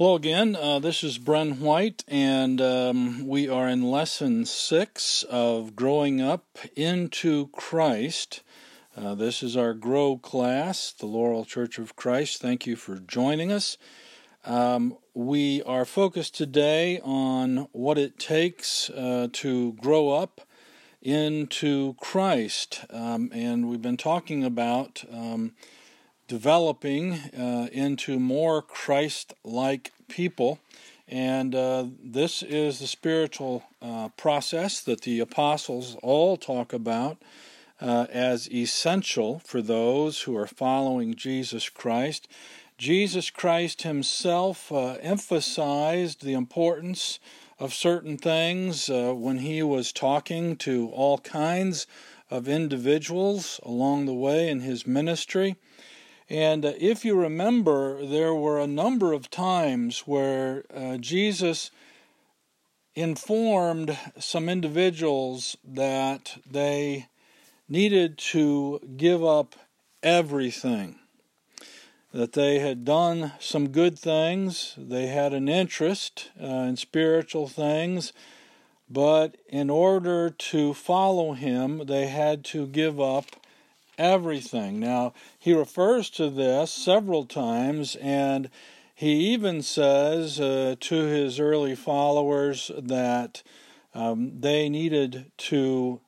Hello again. Uh, this is Bren White, and um, we are in lesson six of Growing Up into Christ. Uh, this is our Grow class, the Laurel Church of Christ. Thank you for joining us. Um, we are focused today on what it takes uh, to grow up into Christ, um, and we've been talking about. Developing uh, into more Christ like people. And uh, this is the spiritual uh, process that the apostles all talk about uh, as essential for those who are following Jesus Christ. Jesus Christ himself uh, emphasized the importance of certain things uh, when he was talking to all kinds of individuals along the way in his ministry. And uh, if you remember, there were a number of times where uh, Jesus informed some individuals that they needed to give up everything. That they had done some good things, they had an interest uh, in spiritual things, but in order to follow him, they had to give up everything. Now, he refers to this several times, and he even says uh, to his early followers that um, they needed to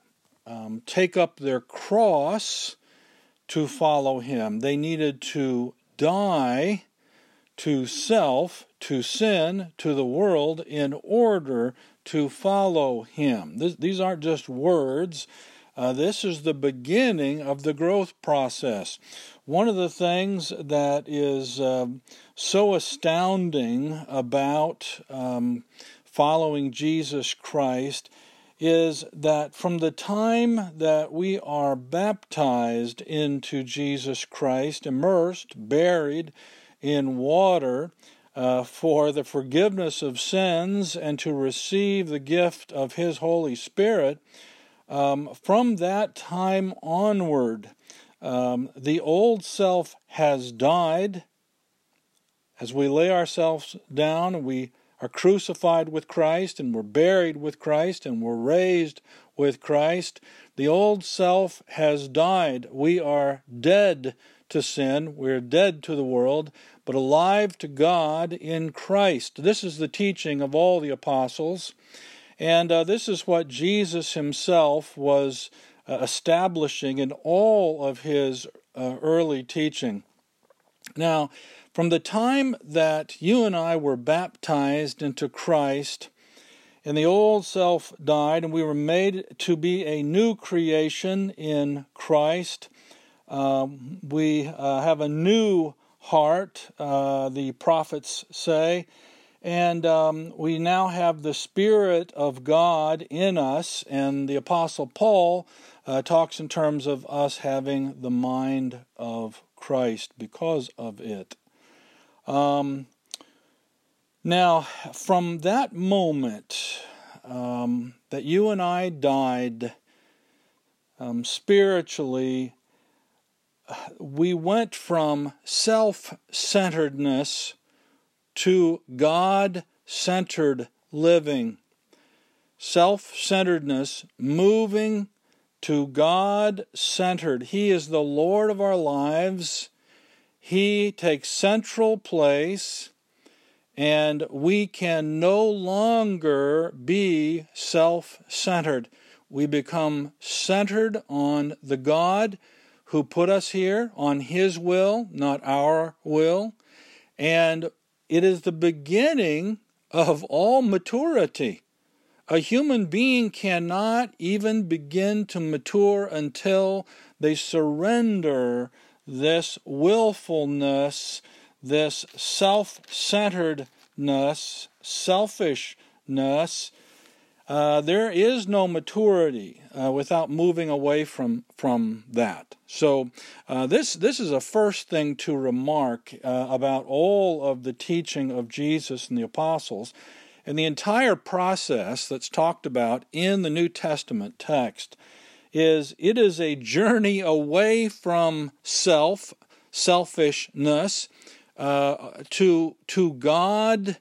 um, take up their cross to follow him. They needed to die to self, to sin, to the world in order to follow him. This, these aren't just words. Uh, this is the beginning of the growth process. One of the things that is um, so astounding about um, following Jesus Christ is that from the time that we are baptized into Jesus Christ, immersed, buried in water, uh, for the forgiveness of sins and to receive the gift of His Holy Spirit, um, from that time onward, um, the old self has died. As we lay ourselves down, we are crucified with Christ and we're buried with Christ and we're raised with Christ. The old self has died. We are dead to sin. We're dead to the world, but alive to God in Christ. This is the teaching of all the apostles. And uh, this is what Jesus himself was uh, establishing in all of his uh, early teaching. Now, from the time that you and I were baptized into Christ, and the old self died, and we were made to be a new creation in Christ. Um, we uh, have a new heart, uh, the prophets say, and um, we now have the Spirit of God in us, and the Apostle Paul uh, talks in terms of us having the mind of Christ because of it. Um, now, from that moment um, that you and I died um, spiritually, we went from self centeredness to God centered living, self centeredness, moving to God centered. He is the Lord of our lives. He takes central place, and we can no longer be self centered. We become centered on the God who put us here, on His will, not our will. And it is the beginning of all maturity. A human being cannot even begin to mature until they surrender this willfulness, this self centeredness, selfishness uh, there is no maturity uh, without moving away from from that. So uh, this this is a first thing to remark uh, about all of the teaching of Jesus and the apostles, and the entire process that's talked about in the New Testament text is it is a journey away from self selfishness uh, to to God,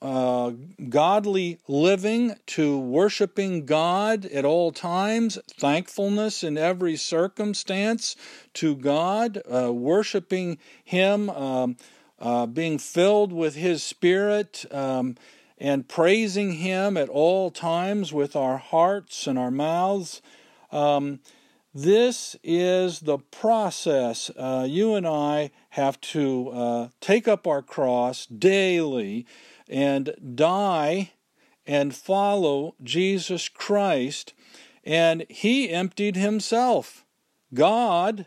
uh, godly living, to worshiping God at all times, thankfulness in every circumstance to God, uh, worshiping Him, um, uh, being filled with His Spirit. Um, and praising Him at all times with our hearts and our mouths. Um, this is the process. Uh, you and I have to uh, take up our cross daily and die and follow Jesus Christ. And He emptied Himself. God,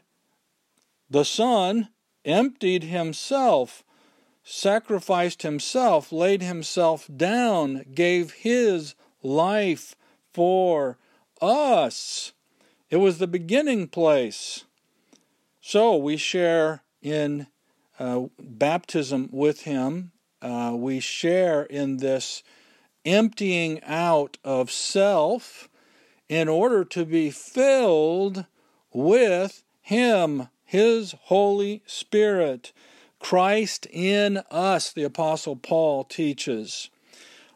the Son, emptied Himself sacrificed himself, laid himself down, gave his life for us. It was the beginning place. So we share in uh, baptism with him. Uh, we share in this emptying out of self in order to be filled with him, his Holy Spirit. Christ in us, the Apostle Paul teaches.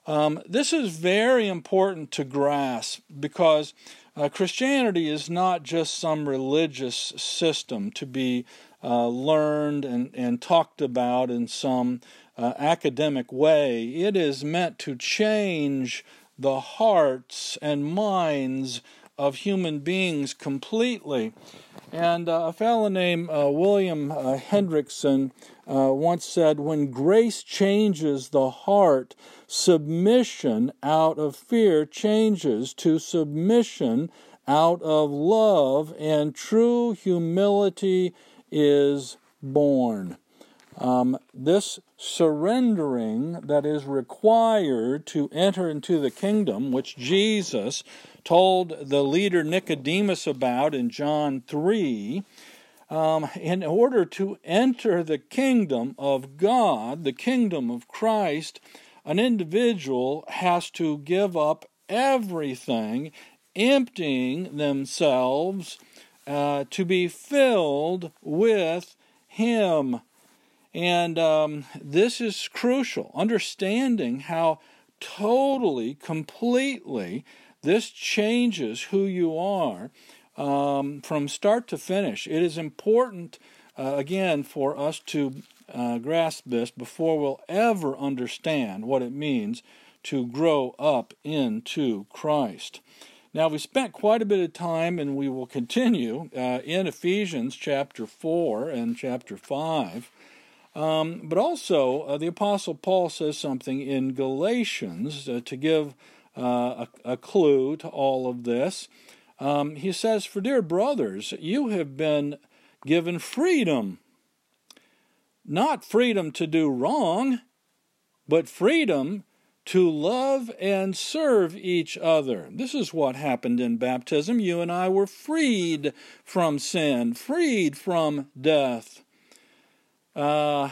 Um, this is very important to grasp because uh, Christianity is not just some religious system to be uh, learned and, and talked about in some uh, academic way. It is meant to change the hearts and minds of human beings completely. And uh, a fellow named uh, William uh, Hendriksen uh, once said, When grace changes the heart, submission out of fear changes to submission out of love, and true humility is born. Um, this surrendering that is required to enter into the kingdom, which Jesus told the leader Nicodemus about in John 3, um, in order to enter the kingdom of God, the kingdom of Christ, an individual has to give up everything, emptying themselves uh, to be filled with Him. And um, this is crucial, understanding how totally, completely this changes who you are um, from start to finish. It is important, uh, again, for us to uh, grasp this before we'll ever understand what it means to grow up into Christ. Now, we spent quite a bit of time, and we will continue uh, in Ephesians chapter 4 and chapter 5. Um, but also, uh, the Apostle Paul says something in Galatians uh, to give uh, a, a, clue to all of this. Um, he says, For dear brothers, you have been given freedom. Not freedom to do wrong, but freedom to love and serve each other. This is what happened in baptism. You and I were freed from sin, freed from death. Uh,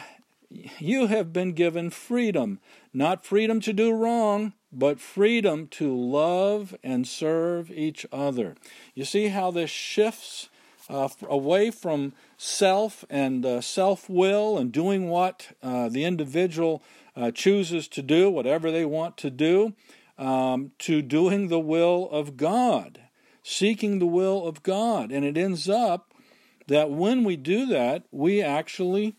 you have been given freedom, not freedom to do wrong, but freedom to love and serve each other. You see how this shifts uh, away from self and uh, self will and doing what uh, the individual uh, chooses to do, whatever they want to do, um, to doing the will of God, seeking the will of God. And it ends up that when we do that, we actually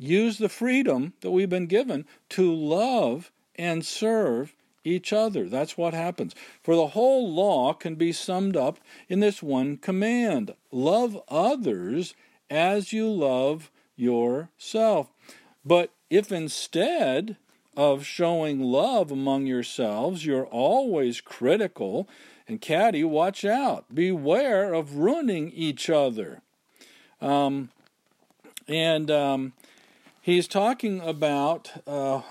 use the freedom that we've been given to love and serve each other. That's what happens. For the whole law can be summed up in this one command love others as you love yourself. But if instead of showing love among yourselves, you're always critical and catty, watch out. Beware of ruining each other. Um, and um, he's talking about. Uh,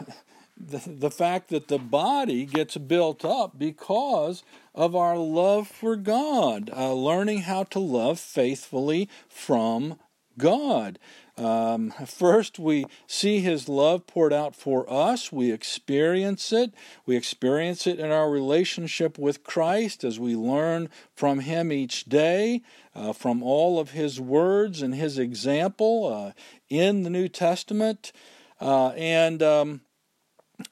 the, the fact that the body gets built up because of our love for God, uh, learning how to love faithfully from God. Um, first, we see His love poured out for us. We experience it. We experience it in our relationship with Christ as we learn from Him each day, uh, from all of His words and His example uh, in the New Testament. Uh, and, um,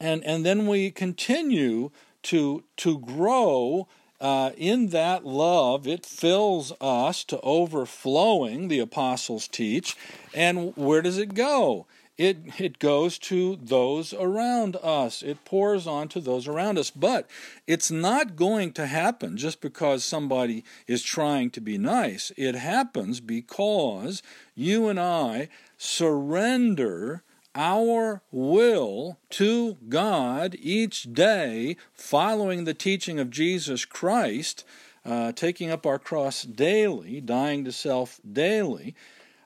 and, and then we continue to, to grow uh, in that love, it fills us to overflowing, the apostles teach. And where does it go? It, it goes to those around us. It pours on to those around us. But it's not going to happen just because somebody is trying to be nice. It happens because you and I surrender our will to God each day, following the teaching of Jesus Christ, uh, taking up our cross daily, dying to self daily,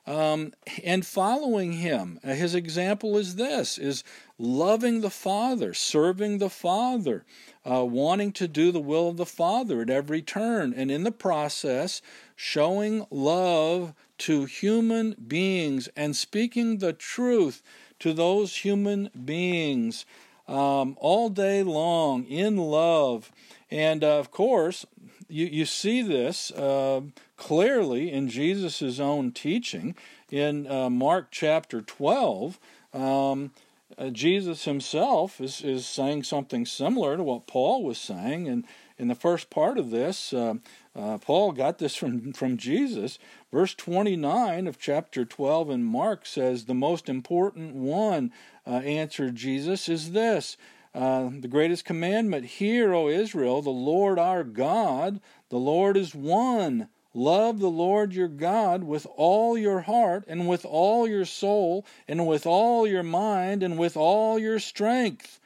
um, and following Him. Uh, his example is this: is loving the Father, serving the Father, uh, wanting to do the will of the Father at every turn, and in the process, showing love to human beings and speaking the truth to those human beings um, all day long in love. And uh, of course, you, you see this uh, clearly in Jesus' own teaching in uh, Mark chapter 12. Um, uh, Jesus himself is, is saying something similar to what Paul was saying. And in the first part of this, uh, uh, Paul got this from, from Jesus. Verse 29 of chapter 12 in Mark says, The most important one, uh, answered Jesus, is this uh, The greatest commandment Hear, O Israel, the Lord our God, the Lord is one. Love the Lord your God with all your heart, and with all your soul, and with all your mind, and with all your strength.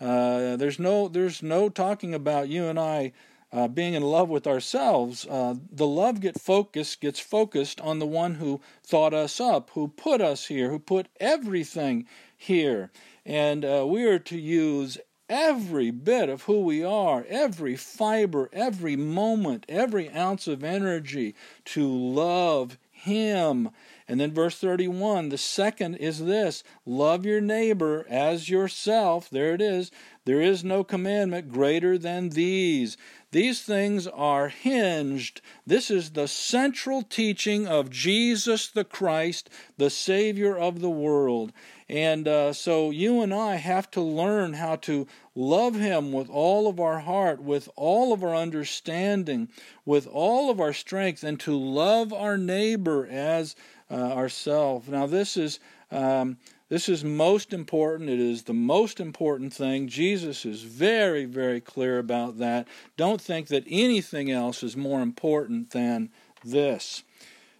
Uh, there's no there's no talking about you and I uh, being in love with ourselves, uh, the love get focused gets focused on the one who thought us up, who put us here, who put everything here, and uh, we are to use every bit of who we are, every fiber, every moment, every ounce of energy to love Him. And then verse 31, the second is this love your neighbor as yourself. There it is. There is no commandment greater than these. These things are hinged. This is the central teaching of Jesus the Christ, the Savior of the world. And uh, so you and I have to learn how to love Him with all of our heart, with all of our understanding, with all of our strength, and to love our neighbor as uh, ourselves. Now, this is. Um, this is most important. It is the most important thing. Jesus is very, very clear about that. Don't think that anything else is more important than this.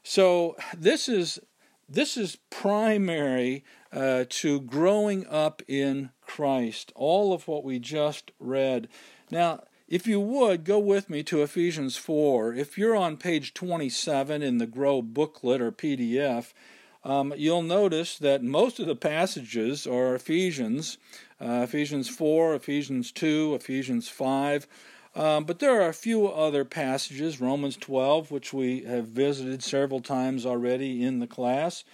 So this is this is primary uh, to growing up in Christ. All of what we just read. Now, if you would go with me to Ephesians 4. If you're on page 27 in the Grow booklet or PDF um, you'll notice that most of the passages are Ephesians, uh, Ephesians 4, Ephesians 2, Ephesians 5. Um, but there are a few other passages, Romans 12, which we have visited several times already in the class.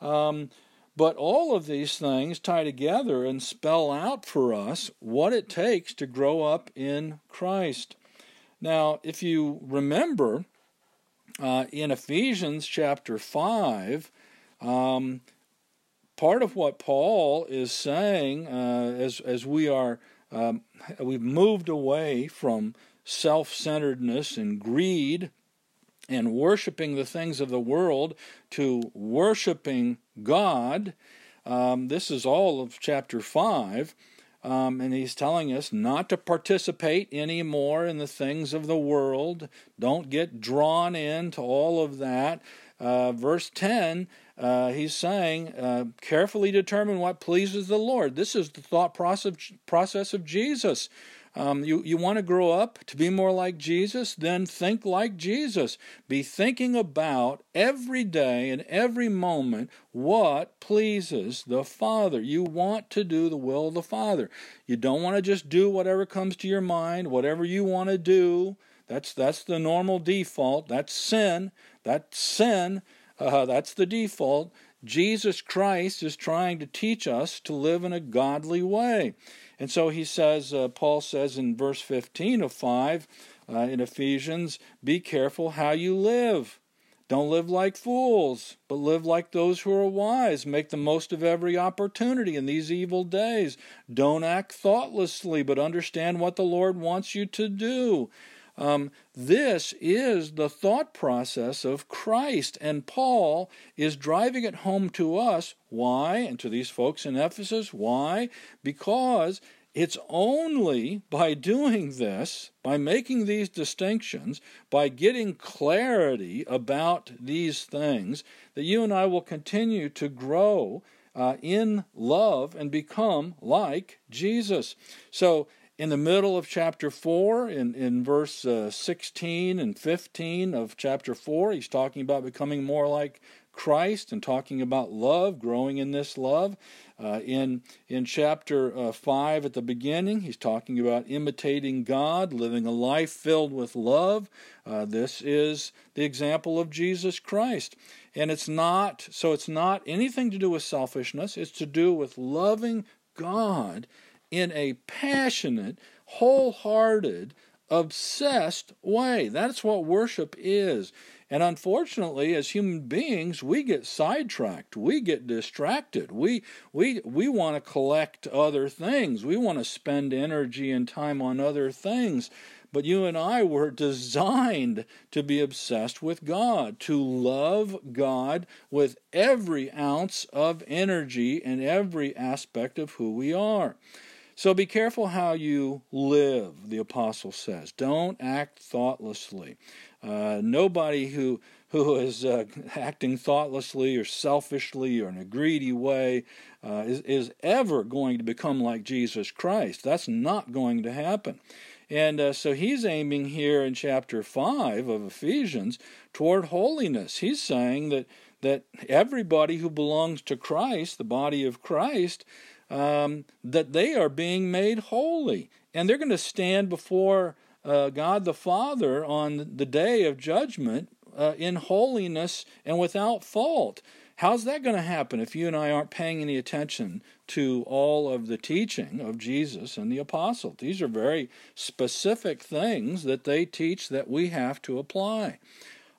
Um, but all of these things tie together and spell out for us what it takes to grow up in Christ. Now, if you remember, uh, in Ephesians chapter 5, um, part of what Paul is saying, uh, as as we are, um, we've moved away from self-centeredness and greed, and worshiping the things of the world to worshiping God. Um, this is all of chapter five. Um, and he's telling us not to participate anymore in the things of the world. Don't get drawn into all of that. Uh, verse 10 uh, he's saying, uh, carefully determine what pleases the Lord. This is the thought process, process of Jesus. Um, you you want to grow up to be more like Jesus? Then think like Jesus. Be thinking about every day and every moment what pleases the Father. You want to do the will of the Father. You don't want to just do whatever comes to your mind, whatever you want to do. That's that's the normal default. That's sin. That's sin. Uh, that's the default. Jesus Christ is trying to teach us to live in a godly way. And so he says, uh, Paul says in verse 15 of 5 uh, in Ephesians, be careful how you live. Don't live like fools, but live like those who are wise. Make the most of every opportunity in these evil days. Don't act thoughtlessly, but understand what the Lord wants you to do. Um, this is the thought process of Christ, and Paul is driving it home to us. Why? And to these folks in Ephesus, why? Because it's only by doing this, by making these distinctions, by getting clarity about these things, that you and I will continue to grow uh, in love and become like Jesus. So, in the middle of chapter 4, in, in verse uh, 16 and 15 of chapter 4, he's talking about becoming more like Christ and talking about love, growing in this love. Uh, in in chapter uh, five at the beginning, he's talking about imitating God, living a life filled with love. Uh, this is the example of Jesus Christ, and it's not so. It's not anything to do with selfishness. It's to do with loving God in a passionate, wholehearted, obsessed way. That's what worship is. And unfortunately, as human beings, we get sidetracked. We get distracted. We we we want to collect other things. We want to spend energy and time on other things. But you and I were designed to be obsessed with God, to love God with every ounce of energy and every aspect of who we are. So be careful how you live, the apostle says. Don't act thoughtlessly. Uh, nobody who who is uh, acting thoughtlessly or selfishly or in a greedy way uh, is, is ever going to become like Jesus Christ. That's not going to happen. And uh, so he's aiming here in chapter 5 of Ephesians toward holiness. He's saying that, that everybody who belongs to Christ, the body of Christ, um, that they are being made holy. And they're going to stand before uh, God the Father on the day of judgment uh, in holiness and without fault. How's that going to happen if you and I aren't paying any attention to all of the teaching of Jesus and the apostles? These are very specific things that they teach that we have to apply.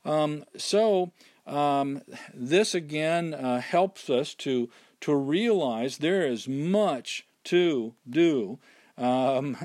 Um, so, um, this again uh, helps us to, to realize there is much to do um,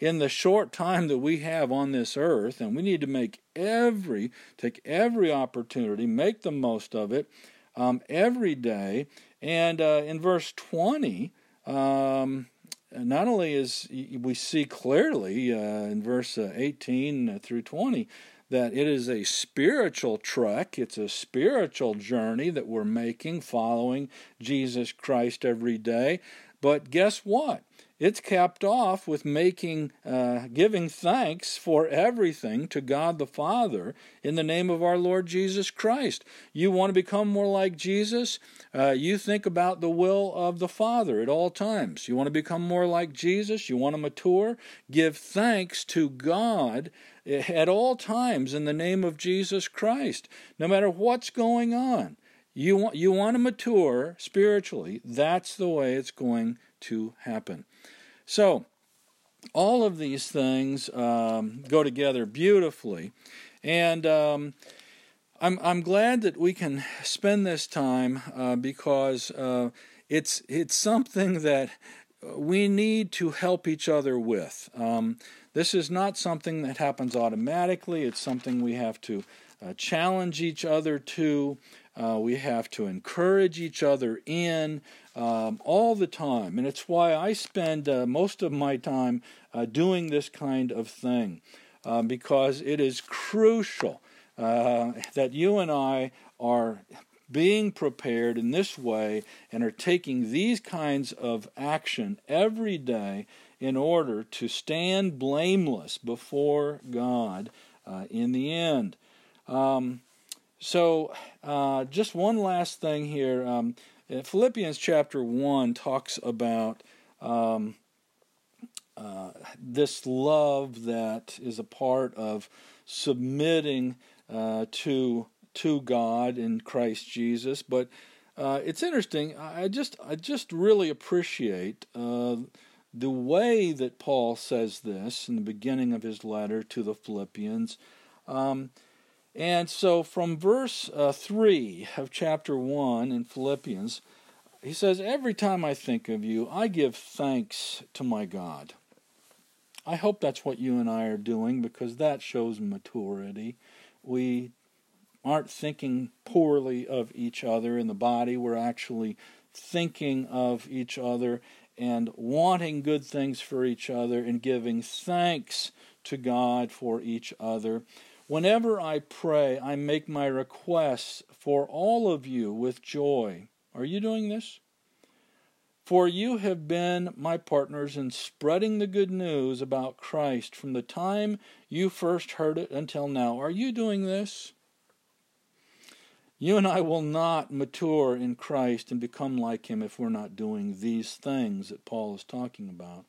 in the short time that we have on this earth, and we need to make every, take every opportunity, make the most of it um, every day. And uh, in verse 20, um, not only is we see clearly uh, in verse uh, 18 through 20 that it is a spiritual trek, it's a spiritual journey that we're making following Jesus Christ every day. But guess what? It's capped off with making uh, giving thanks for everything to god the father in the name of our lord jesus christ. You want to become more like jesus? Uh, you think about the will of the father at all times. You want to become more like jesus? You want to mature? Give thanks to god at all times in the name of jesus christ. No matter what's going on you want, you want to mature spiritually. That's the way it's going to happen so, all of these things um, go together beautifully. And um, I'm, I'm glad that we can spend this time uh, because uh, it's, it's something that we need to help each other with. Um, this is not something that happens automatically, it's something we have to uh, challenge each other to. Uh, we have to encourage each other in um, all the time. And it's why I spend uh, most of my time uh, doing this kind of thing, uh, because it is crucial uh, that you and I are being prepared in this way and are taking these kinds of action every day in order to stand blameless before God uh, in the end. Um, so, uh, just one last thing here. Um, Philippians chapter 1 talks about um, uh, this love that is a part of submitting uh, to, to God in Christ Jesus. But uh, it's interesting. I just I just really appreciate uh, the way that Paul says this in the beginning of his letter to the Philippians. Um, and so from verse uh, 3 of chapter 1 in Philippians, he says, Every time I think of you, I give thanks to my God. I hope that's what you and I are doing because that shows maturity. We aren't thinking poorly of each other in the body, we're actually thinking of each other and wanting good things for each other and giving thanks to God for each other. Whenever I pray, I make my requests for all of you with joy. Are you doing this? For you have been my partners in spreading the good news about Christ from the time you first heard it until now. Are you doing this? You and I will not mature in Christ and become like him if we're not doing these things that Paul is talking about.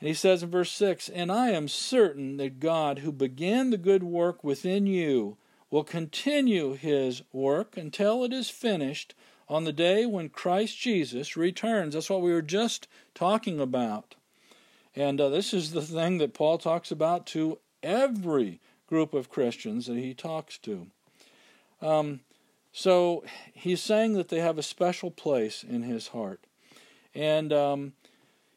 And he says in verse 6 And I am certain that God, who began the good work within you, will continue his work until it is finished on the day when Christ Jesus returns. That's what we were just talking about. And uh, this is the thing that Paul talks about to every group of Christians that he talks to. Um, so he's saying that they have a special place in his heart. And um,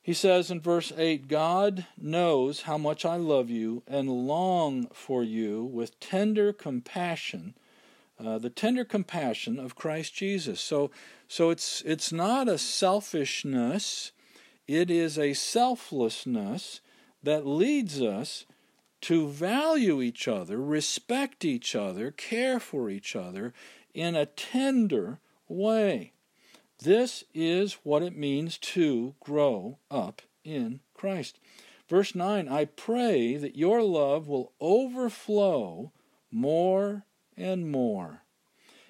he says in verse 8 God knows how much I love you and long for you with tender compassion. Uh, the tender compassion of Christ Jesus. So, so it's it's not a selfishness; it is a selflessness that leads us to value each other, respect each other, care for each other in a tender way. This is what it means to grow up in Christ. Verse 9 I pray that your love will overflow more and more,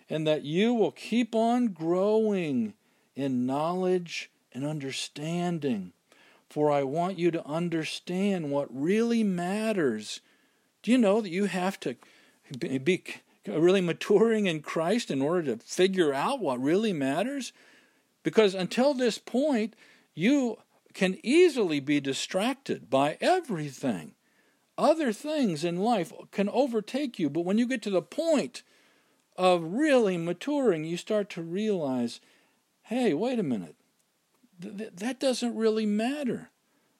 and that you will keep on growing in knowledge and understanding. For I want you to understand what really matters. Do you know that you have to be really maturing in Christ in order to figure out what really matters? Because until this point, you can easily be distracted by everything. Other things in life can overtake you, but when you get to the point of really maturing, you start to realize hey, wait a minute, Th- that doesn't really matter.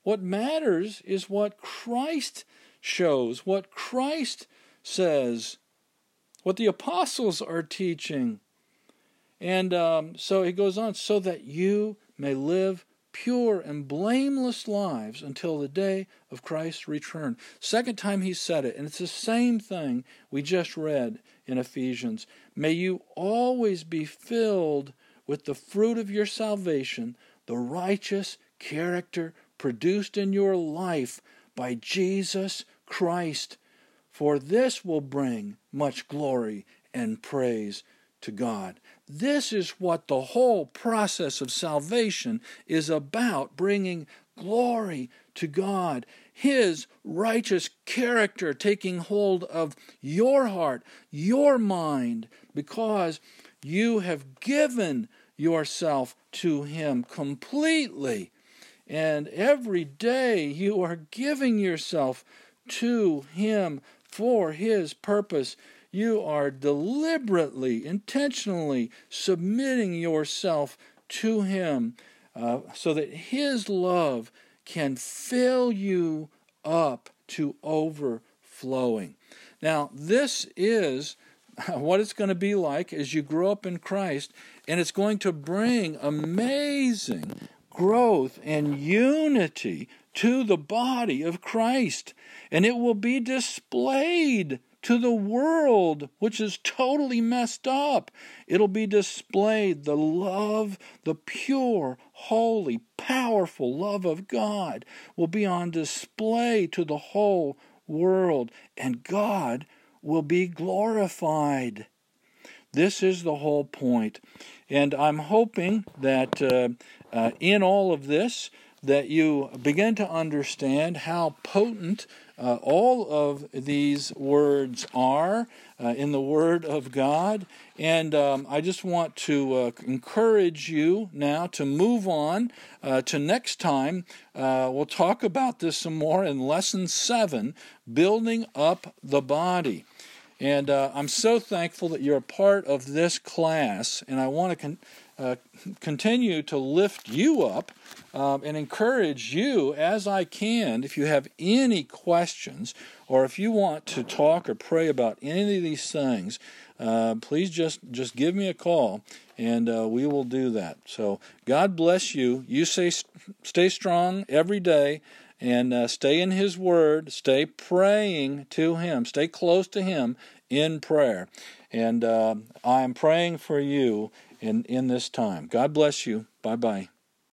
What matters is what Christ shows, what Christ says what the apostles are teaching. And um, so he goes on, so that you may live pure and blameless lives until the day of Christ's return. Second time he said it, and it's the same thing we just read in Ephesians. May you always be filled with the fruit of your salvation, the righteous character produced in your life by Jesus Christ for this will bring much glory and praise to God. This is what the whole process of salvation is about bringing glory to God. His righteous character taking hold of your heart, your mind, because you have given yourself to Him completely. And every day you are giving yourself to Him for His purpose. You are deliberately, intentionally submitting yourself to Him uh, so that His love can fill you up to overflowing. Now, this is what it's going to be like as you grow up in Christ, and it's going to bring amazing growth and unity to the body of Christ and it will be displayed to the world, which is totally messed up. It'll be displayed the love, the pure, holy, powerful love of God will be on display to the whole world, and God will be glorified. This is the whole point. And I'm hoping that uh, uh, in all of this, that you begin to understand how potent uh, all of these words are uh, in the Word of God. And um, I just want to uh, encourage you now to move on uh, to next time. Uh, we'll talk about this some more in Lesson 7 Building Up the Body. And uh, I'm so thankful that you're a part of this class, and I want to con- uh, continue to lift you up um, and encourage you as I can. If you have any questions, or if you want to talk or pray about any of these things, uh, please just just give me a call, and uh, we will do that. So God bless you. You say stay strong every day. And uh, stay in His Word, stay praying to Him, stay close to Him in prayer. And uh, I'm praying for you in, in this time. God bless you. Bye bye.